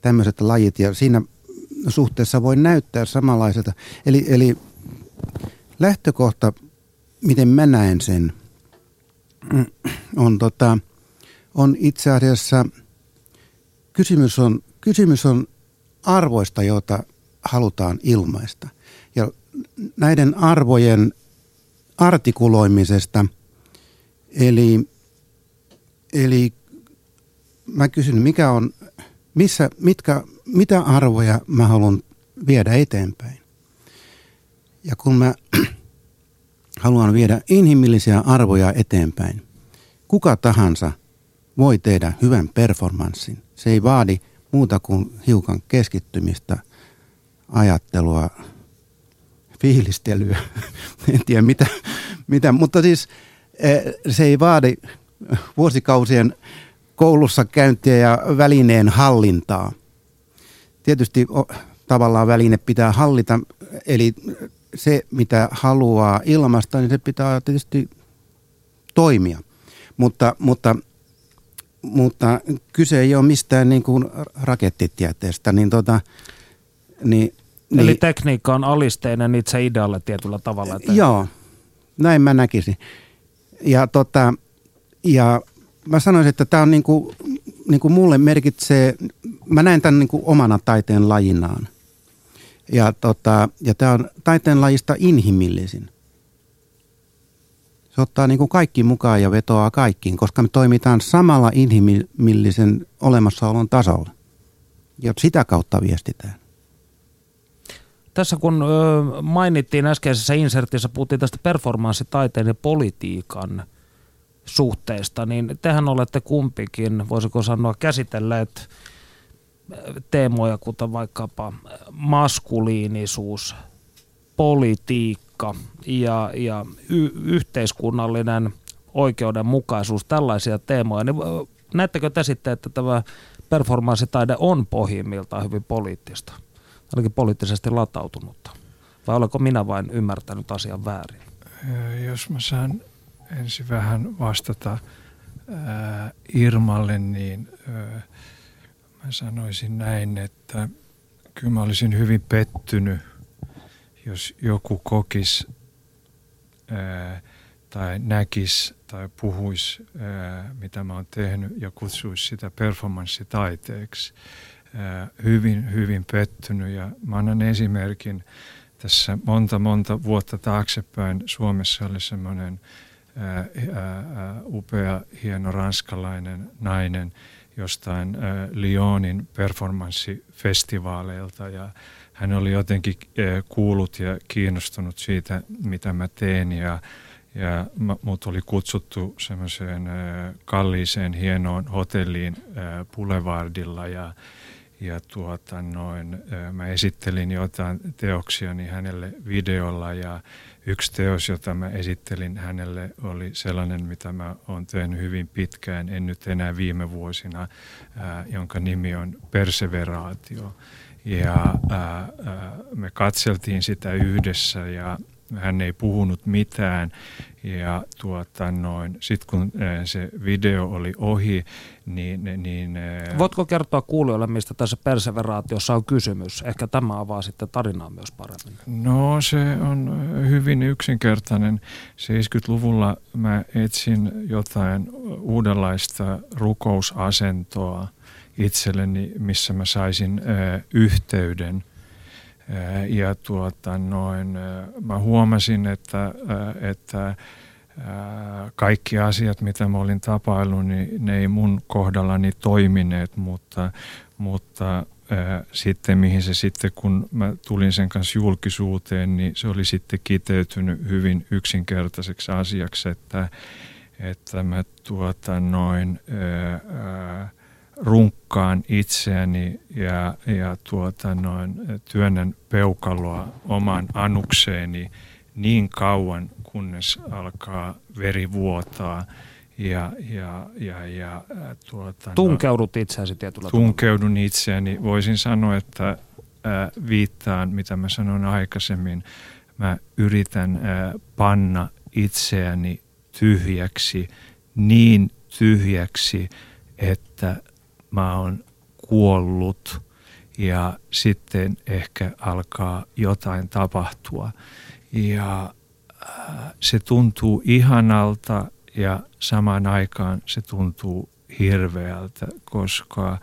tämmöiset lajit. Ja siinä suhteessa voi näyttää samanlaiselta. Eli, eli lähtökohta, miten mä näen sen, on, tota, on itse asiassa, kysymys on, kysymys on arvoista, joita halutaan ilmaista. Ja näiden arvojen artikuloimisesta, eli, eli mä kysyn, mikä on, missä, mitkä, mitä arvoja mä haluan viedä eteenpäin. Ja kun mä haluan viedä inhimillisiä arvoja eteenpäin, kuka tahansa voi tehdä hyvän performanssin. Se ei vaadi muuta kuin hiukan keskittymistä, ajattelua, fiilistelyä, en tiedä mitä, mitä, mutta siis eh, se ei vaadi vuosikausien koulussa käyntiä ja välineen hallintaa. Tietysti tavallaan väline pitää hallita, eli se mitä haluaa ilmasta, niin se pitää tietysti toimia. Mutta, mutta, mutta kyse ei ole mistään niin kuin rakettitieteestä, niin tota, niin, Eli niin, tekniikka on alisteinen itse idealle tietyllä tavalla. Että... Joo, näin mä näkisin. Ja, tota, ja mä sanoisin, että tämä on niinku, niinku mulle merkitsee, mä näen tämän niinku omana taiteen lajinaan. Ja, tota, ja tämä on taiteen lajista inhimillisin. Se ottaa niinku kaikki mukaan ja vetoaa kaikkiin, koska me toimitaan samalla inhimillisen olemassaolon tasolla. Ja sitä kautta viestitään. Tässä kun mainittiin äskeisessä insertissä, puhuttiin tästä performanssitaiteen ja politiikan – suhteesta, niin tehän olette kumpikin, voisiko sanoa, käsitelleet teemoja, kuten vaikkapa maskuliinisuus, politiikka ja, ja y- yhteiskunnallinen oikeudenmukaisuus, tällaisia teemoja. Niin näettekö te sitten, että tämä performanssitaide on pohjimmiltaan hyvin poliittista, ainakin poliittisesti latautunutta? Vai olenko minä vain ymmärtänyt asian väärin? Jos mä saan ensin vähän vastata ää, Irmalle, niin ää, mä sanoisin näin, että kyllä mä olisin hyvin pettynyt, jos joku kokis ää, tai näkis tai puhuisi, ää, mitä mä oon tehnyt ja kutsuisi sitä performanssitaiteeksi. Ää, hyvin, hyvin pettynyt ja mä annan esimerkin tässä monta, monta vuotta taaksepäin Suomessa oli semmoinen upea, hieno ranskalainen nainen jostain Lyonin performanssifestivaaleilta. Ja hän oli jotenkin kuullut ja kiinnostunut siitä, mitä mä teen. Ja ja mut oli kutsuttu semmoiseen kalliiseen hienoon hotelliin Boulevardilla. Ja, ja tuota noin, mä esittelin jotain teoksia niin hänelle videolla. Ja Yksi teos, jota mä esittelin hänelle, oli sellainen, mitä mä oon tehnyt hyvin pitkään, en nyt enää viime vuosina, ää, jonka nimi on Perseveraatio. Ja ää, ää, me katseltiin sitä yhdessä ja hän ei puhunut mitään ja tuota noin, sitten kun se video oli ohi, niin... niin Voitko kertoa kuulijoille, mistä tässä perseveraatiossa on kysymys? Ehkä tämä avaa sitten tarinaa myös paremmin. No se on hyvin yksinkertainen. 70-luvulla mä etsin jotain uudenlaista rukousasentoa itselleni, missä mä saisin ö, yhteyden. Ja tuota, noin, mä huomasin, että, että kaikki asiat, mitä mä olin tapaillut, niin ne ei mun kohdallani toimineet, mutta, mutta sitten mihin se sitten, kun mä tulin sen kanssa julkisuuteen, niin se oli sitten kiteytynyt hyvin yksinkertaiseksi asiaksi, että, että mä tuota noin ää, runkkaan itseäni ja, ja tuota noin, työnnän peukaloa oman anukseeni niin kauan, kunnes alkaa veri vuotaa – ja, ja, ja, ja tuota, Tunkeudut itseäsi tietyllä Tunkeudun tavalla. itseäni. Voisin sanoa, että äh, viittaan, mitä mä sanoin aikaisemmin. Mä yritän äh, panna itseäni tyhjäksi, niin tyhjäksi, että mä oon kuollut ja sitten ehkä alkaa jotain tapahtua. Ja äh, se tuntuu ihanalta ja samaan aikaan se tuntuu hirveältä, koska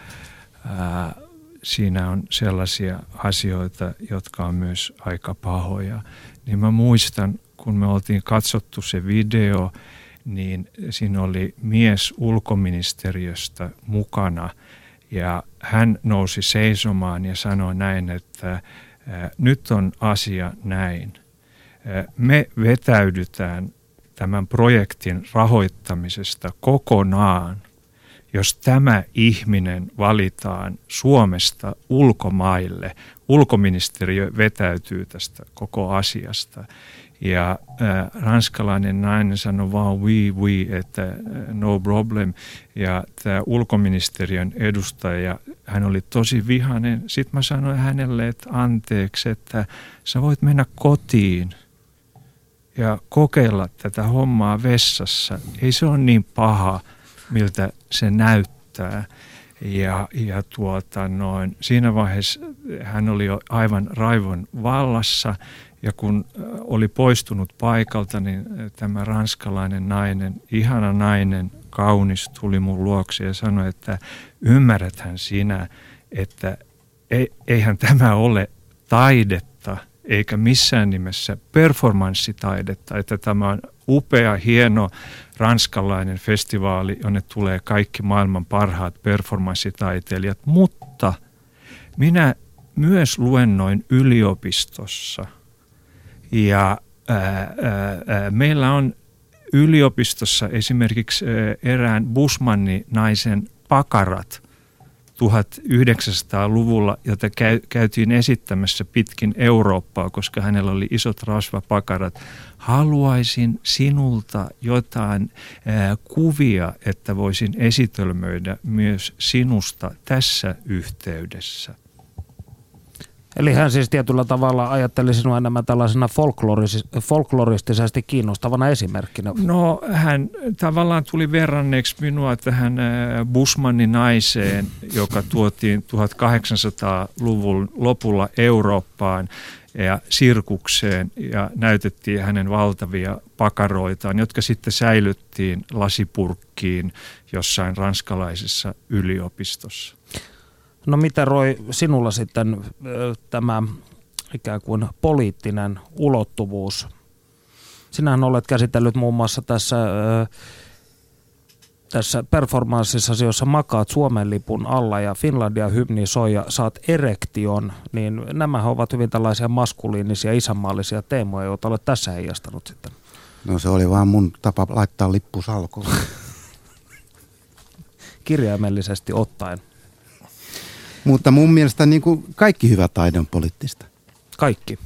ää, siinä on sellaisia asioita, jotka on myös aika pahoja. Niin mä muistan, kun me oltiin katsottu se video, niin siinä oli mies ulkoministeriöstä mukana ja hän nousi seisomaan ja sanoi näin, että nyt on asia näin. Me vetäydytään tämän projektin rahoittamisesta kokonaan, jos tämä ihminen valitaan Suomesta ulkomaille. Ulkoministeriö vetäytyy tästä koko asiasta. Ja äh, ranskalainen nainen sanoi vaan oui, oui, että äh, no problem. Ja tämä ulkoministeriön edustaja, hän oli tosi vihainen. Sitten mä sanoin hänelle, että anteeksi, että sä voit mennä kotiin – ja kokeilla tätä hommaa vessassa. Ei se ole niin paha, miltä se näyttää. Ja, ja tuota noin, siinä vaiheessa hän oli jo aivan raivon vallassa ja kun oli poistunut paikalta, niin tämä ranskalainen nainen, ihana nainen, kaunis, tuli mun luokse ja sanoi, että ymmärräthän sinä, että eihän tämä ole taidetta – eikä missään nimessä performanssitaidetta, että tämä on upea, hieno ranskalainen festivaali, jonne tulee kaikki maailman parhaat performanssitaiteilijat, mutta minä myös luennoin yliopistossa ja ää, ää, meillä on yliopistossa esimerkiksi erään Busmanni naisen pakarat 1900-luvulla, jota käy, käytiin esittämässä pitkin Eurooppaa, koska hänellä oli isot rasvapakarat. Haluaisin sinulta jotain ää, kuvia, että voisin esitelmöidä myös sinusta tässä yhteydessä. Eli hän siis tietyllä tavalla ajatteli sinua enemmän tällaisena folkloris- folkloristisesti kiinnostavana esimerkkinä. No hän tavallaan tuli verranneeksi minua tähän äh, Busmanin naiseen, joka tuotiin 1800-luvun lopulla Eurooppaan ja sirkukseen ja näytettiin hänen valtavia pakaroitaan, jotka sitten säilyttiin lasipurkkiin jossain ranskalaisessa yliopistossa. No mitä Roy, sinulla sitten tämä ikään kuin poliittinen ulottuvuus? Sinähän olet käsitellyt muun muassa tässä, tässä performanssissa, jossa makaat Suomen lipun alla ja Finlandia hymni soi ja saat erektion, niin nämä ovat hyvin tällaisia maskuliinisia, isänmaallisia teemoja, joita olet tässä heijastanut sitten. No se oli vaan mun tapa laittaa lippu salkoon. Kirjaimellisesti ottaen. Mutta mun mielestä niin kuin kaikki hyvä taide on poliittista. Kaikki.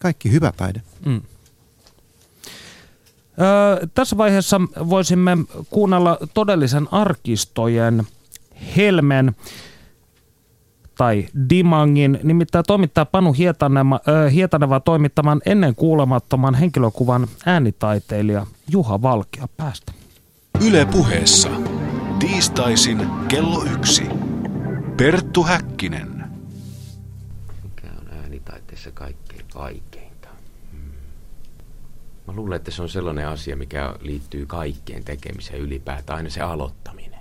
Kaikki hyvä taide. Mm. Öö, tässä vaiheessa voisimme kuunnella todellisen arkistojen helmen tai Dimangin, nimittäin toimittaa Panu Hietaneva, äh, Hietaneva toimittaman ennen kuulemattoman henkilökuvan äänitaiteilija Juha Valkea päästä. Yle puheessa. Tiistaisin kello yksi. Perttu Häkkinen. Mikä on äänitaiteessa kaikkein vaikeinta? Hmm. Mä luulen, että se on sellainen asia, mikä liittyy kaikkeen tekemiseen ylipäätään, aina se aloittaminen.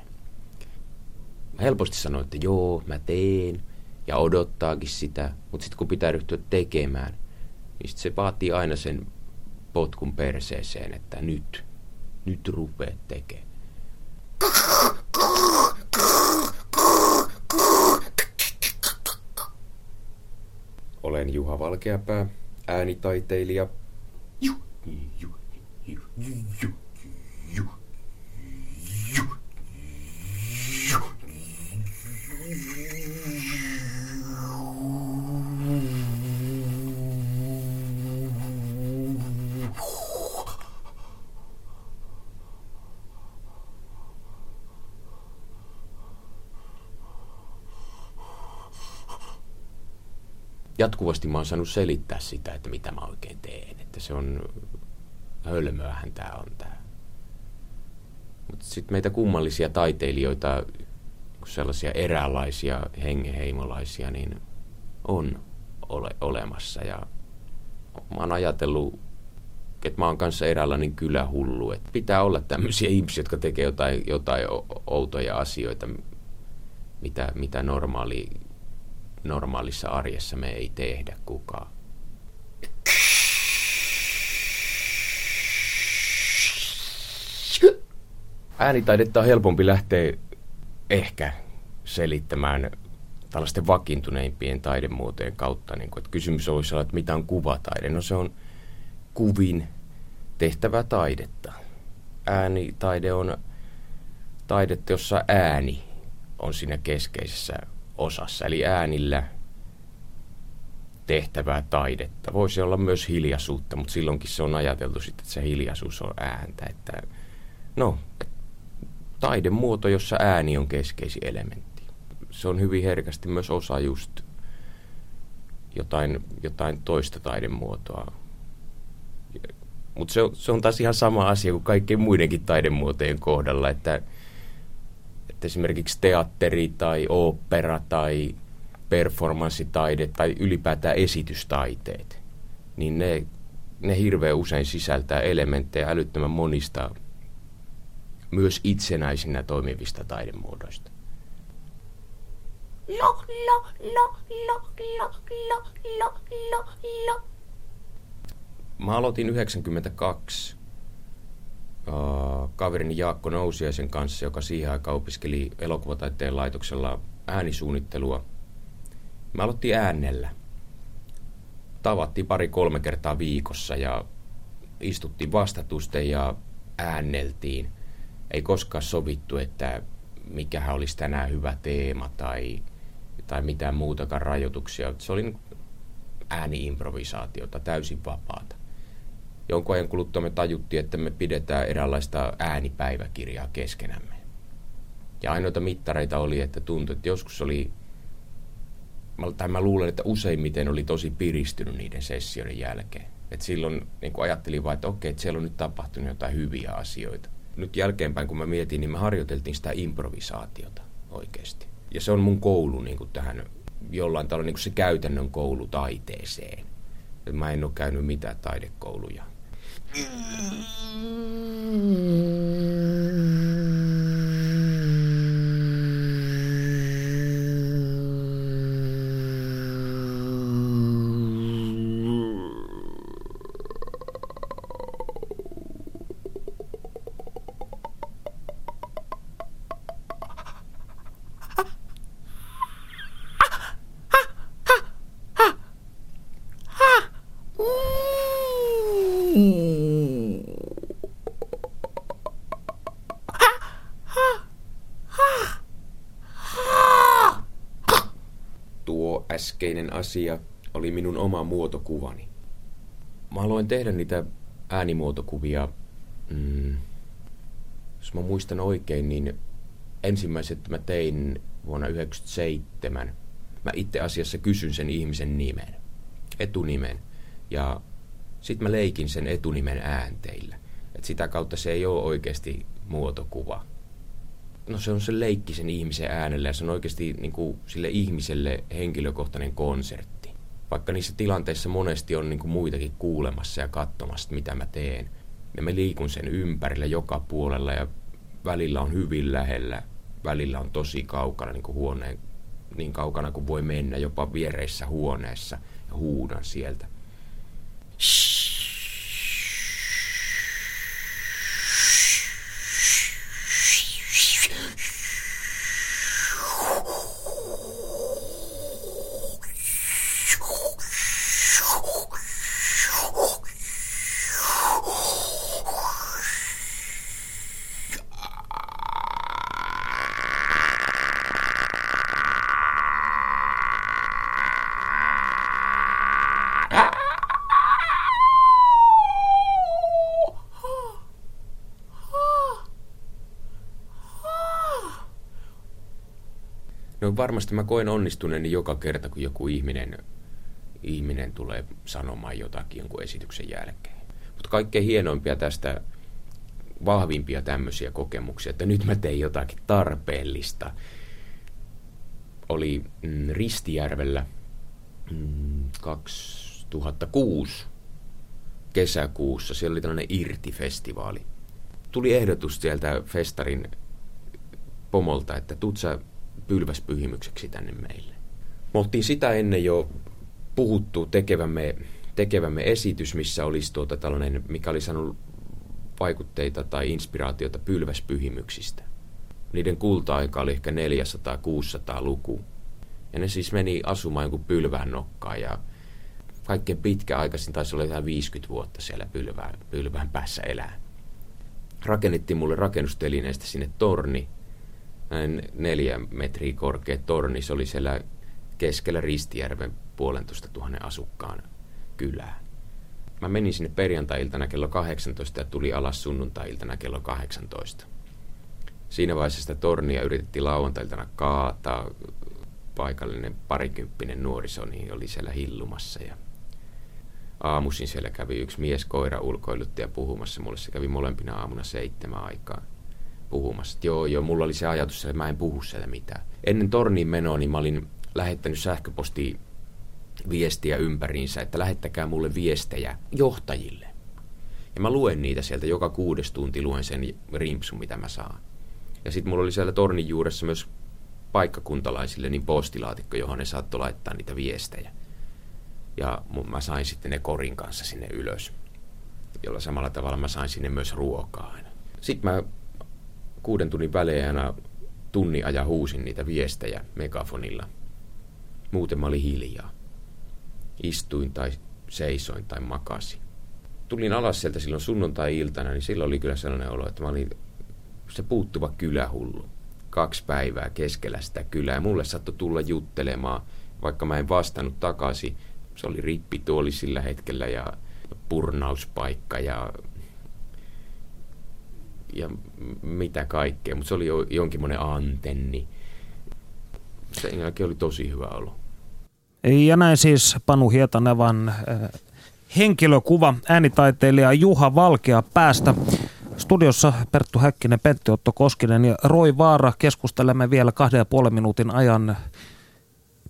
helposti sanoo, että joo, mä teen ja odottaakin sitä, mutta sitten kun pitää ryhtyä tekemään, niin sit se vaatii aina sen potkun perseeseen, että nyt, nyt rupeat tekemään. Olen Juha Valkeapää, äänitaiteilija. Juh, juh, juh, juh, juh. Jatkuvasti mä oon saanut selittää sitä, että mitä mä oikein teen. Että se on, hölmöähän tää on tää. Mutta sitten meitä kummallisia taiteilijoita, sellaisia eräänlaisia hengeheimolaisia, niin on ole, olemassa. Ja mä oon ajatellut, että mä oon kanssa eräänlainen kylähullu. Että pitää olla tämmöisiä ihmisiä, jotka tekee jotain, jotain outoja asioita, mitä, mitä normaali normaalissa arjessa me ei tehdä kukaan. Äänitaidetta on helpompi lähteä ehkä selittämään tällaisten vakiintuneimpien taidemuotojen kautta. Niin kuin, että kysymys olisi olla, että mitä on kuvataide? No se on kuvin tehtävä taidetta. Äänitaide on taidetta, jossa ääni on siinä keskeisessä osassa, eli äänillä tehtävää taidetta. Voisi olla myös hiljaisuutta, mutta silloinkin se on ajateltu sitten, että se hiljaisuus on ääntä. Että, no, taidemuoto, jossa ääni on keskeisin elementti. Se on hyvin herkästi myös osa just jotain, jotain toista taidemuotoa. Mutta se, se on taas ihan sama asia kuin kaikkien muidenkin taidemuotojen kohdalla, että – että esimerkiksi teatteri tai opera tai performanssitaide tai ylipäätään esitystaiteet, niin ne, ne hirveän usein sisältää elementtejä älyttömän monista myös itsenäisinä toimivista taidemuodoista. Lo, lo, lo, lo, lo, lo, lo, lo, lo. Mä aloitin 92 uh, kaverini Jaakko Nousiaisen kanssa, joka siihen aikaan opiskeli elokuvataiteen laitoksella äänisuunnittelua. Me aloittiin äänellä. Tavattiin pari-kolme kertaa viikossa ja istuttiin vastatusten ja äänneltiin. Ei koskaan sovittu, että mikähän olisi tänään hyvä teema tai, tai mitään muutakaan rajoituksia. Se oli ääniimprovisaatiota, täysin vapaata jonkun ajan kuluttua me tajuttiin, että me pidetään eräänlaista äänipäiväkirjaa keskenämme. Ja ainoita mittareita oli, että tuntui, että joskus oli, tai mä luulen, että useimmiten oli tosi piristynyt niiden sessioiden jälkeen. Et silloin niin ajattelin vain, että okei, että siellä on nyt tapahtunut jotain hyviä asioita. Nyt jälkeenpäin, kun mä mietin, niin me harjoiteltiin sitä improvisaatiota oikeasti. Ja se on mun koulu niin kuin tähän jollain tavalla niin kuin se käytännön koulu taiteeseen. Mä en ole käynyt mitään taidekouluja Mm. Äskeinen asia oli minun oma muotokuvani. Mä aloin tehdä niitä äänimuotokuvia, mm, jos mä muistan oikein, niin ensimmäiset mä tein vuonna 1997. Mä itse asiassa kysyn sen ihmisen nimen, etunimen, ja sitten mä leikin sen etunimen äänteillä. Et sitä kautta se ei ole oikeasti muotokuva, no se on se leikki sen ihmisen äänellä ja se on oikeasti niin kuin, sille ihmiselle henkilökohtainen konsertti. Vaikka niissä tilanteissa monesti on niin kuin, muitakin kuulemassa ja katsomassa, mitä mä teen. Ja mä liikun sen ympärillä joka puolella ja välillä on hyvin lähellä välillä on tosi kaukana niin kuin huoneen, niin kaukana kuin voi mennä, jopa viereissä huoneessa ja huudan sieltä. No varmasti mä koen onnistuneeni joka kerta, kun joku ihminen, ihminen tulee sanomaan jotakin jonkun esityksen jälkeen. Mutta kaikkein hienoimpia tästä, vahvimpia tämmöisiä kokemuksia, että nyt mä tein jotakin tarpeellista, oli mm, Ristijärvellä mm, 2006 kesäkuussa. Siellä oli tällainen Irti-festivaali. Tuli ehdotus sieltä festarin pomolta, että tuut sä pylväspyhimykseksi tänne meille. Me oltiin sitä ennen jo puhuttu tekevämme, tekevämme esitys, missä olisi tuota tällainen, mikä oli saanut vaikutteita tai inspiraatiota pylväspyhimyksistä. Niiden kulta-aika oli ehkä 400-600 luku. Ja ne siis meni asumaan jonkun pylvään nokkaan ja kaikkein pitkäaikaisin taisi olla ihan 50 vuotta siellä pylvään, pylvään päässä elää. Rakennettiin mulle rakennustelineestä sinne torni, neljä metriä korkea torni. Se oli siellä keskellä Ristijärven puolentoista tuhannen asukkaan kylää. Mä menin sinne perjantai-iltana kello 18 ja tuli alas sunnuntai-iltana kello 18. Siinä vaiheessa sitä tornia yritettiin lauantailtana kaataa. Paikallinen parikymppinen nuoriso niin oli siellä hillumassa ja aamuisin siellä kävi yksi mies koira ulkoilutti ja puhumassa. Mulle se kävi molempina aamuna seitsemän aikaa puhumassa. Joo, joo, mulla oli se ajatus, että mä en puhu siellä mitään. Ennen torniin menoa, niin mä olin lähettänyt sähköpostiin viestiä ympäriinsä, että lähettäkää mulle viestejä johtajille. Ja mä luen niitä sieltä, joka kuudes tunti luen sen rimpsun, mitä mä saan. Ja sitten mulla oli siellä tornin juuressa myös paikkakuntalaisille niin postilaatikko, johon ne saattoi laittaa niitä viestejä. Ja mä sain sitten ne korin kanssa sinne ylös, jolla samalla tavalla mä sain sinne myös ruokaa aina. Sitten mä kuuden tunnin välein tunni aja huusin niitä viestejä megafonilla. Muuten mä olin hiljaa. Istuin tai seisoin tai makasin. Tulin alas sieltä silloin sunnuntai-iltana, niin silloin oli kyllä sellainen olo, että mä olin se puuttuva kylähullu. Kaksi päivää keskellä sitä kylää. Mulle sattui tulla juttelemaan, vaikka mä en vastannut takaisin. Se oli rippituoli sillä hetkellä ja purnauspaikka ja ja mitä kaikkea, mutta se oli jo jonkinmoinen antenni. Sen jälkeen oli tosi hyvä olo. Ja näin siis Panu Hietanevan äh, henkilökuva äänitaiteilija Juha Valkea päästä. Studiossa Perttu Häkkinen, Pentti Otto Koskinen ja Roy Vaara. Keskustelemme vielä kahden ja puolen minuutin ajan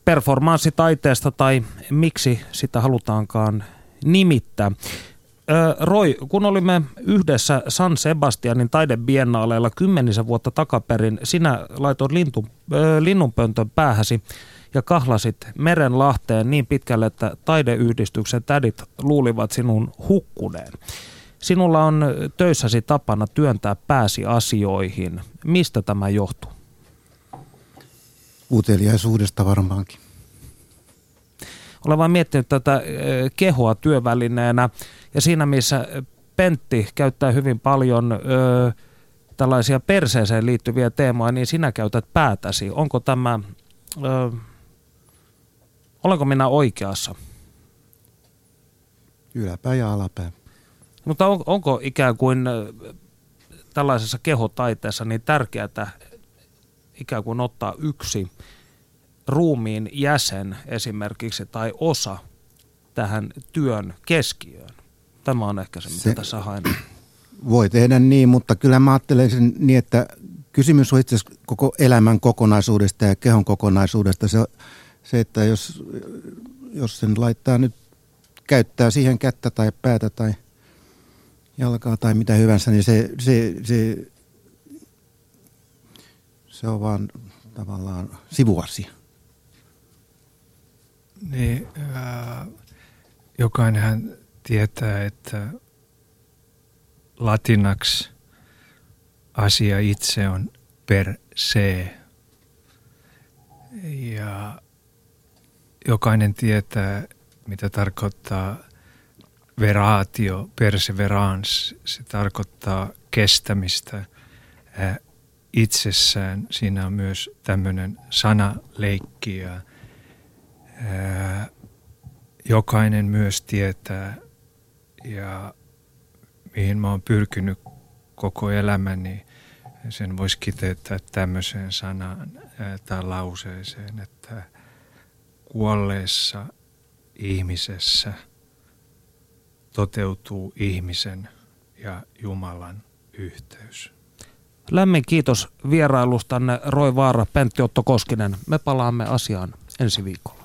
performanssitaiteesta tai miksi sitä halutaankaan nimittää. Roy, kun olimme yhdessä San Sebastianin taidebiennaaleilla kymmenisen vuotta takaperin, sinä laitoit lintu, linnunpöntön päähäsi ja kahlasit merenlahteen niin pitkälle, että taideyhdistyksen tädit luulivat sinun hukkuneen. Sinulla on töissäsi tapana työntää pääsi asioihin. Mistä tämä johtuu? Uteliaisuudesta varmaankin. Olen vain miettinyt tätä kehoa työvälineenä ja siinä missä Pentti käyttää hyvin paljon ö, tällaisia perseeseen liittyviä teemoja, niin sinä käytät päätäsi. Onko tämä, ö, olenko minä oikeassa? Yläpää ja alapää. Mutta on, onko ikään kuin tällaisessa kehotaiteessa niin tärkeää ikään kuin ottaa yksi ruumiin jäsen esimerkiksi tai osa tähän työn keskiöön? Tämä on ehkä se, mitä se, tässä haen. Voi tehdä niin, mutta kyllä mä ajattelen sen niin, että kysymys on itse asiassa koko elämän kokonaisuudesta ja kehon kokonaisuudesta. Se, se että jos, jos sen laittaa nyt, käyttää siihen kättä tai päätä tai jalkaa tai mitä hyvänsä, niin se, se, se, se on vaan tavallaan sivuasia. Niin, äh, jokainenhan tietää, että latinaksi asia itse on per se. Ja jokainen tietää, mitä tarkoittaa veratio, perseverance. Se tarkoittaa kestämistä äh, itsessään. Siinä on myös tämmöinen sanaleikki ja jokainen myös tietää ja mihin mä oon pyrkinyt koko elämäni, sen voisi kiteyttää tämmöiseen sanaan tai lauseeseen, että kuolleessa ihmisessä toteutuu ihmisen ja Jumalan yhteys. Lämmin kiitos vierailustanne Roy Vaara, Pentti Otto Koskinen. Me palaamme asiaan ensi viikolla.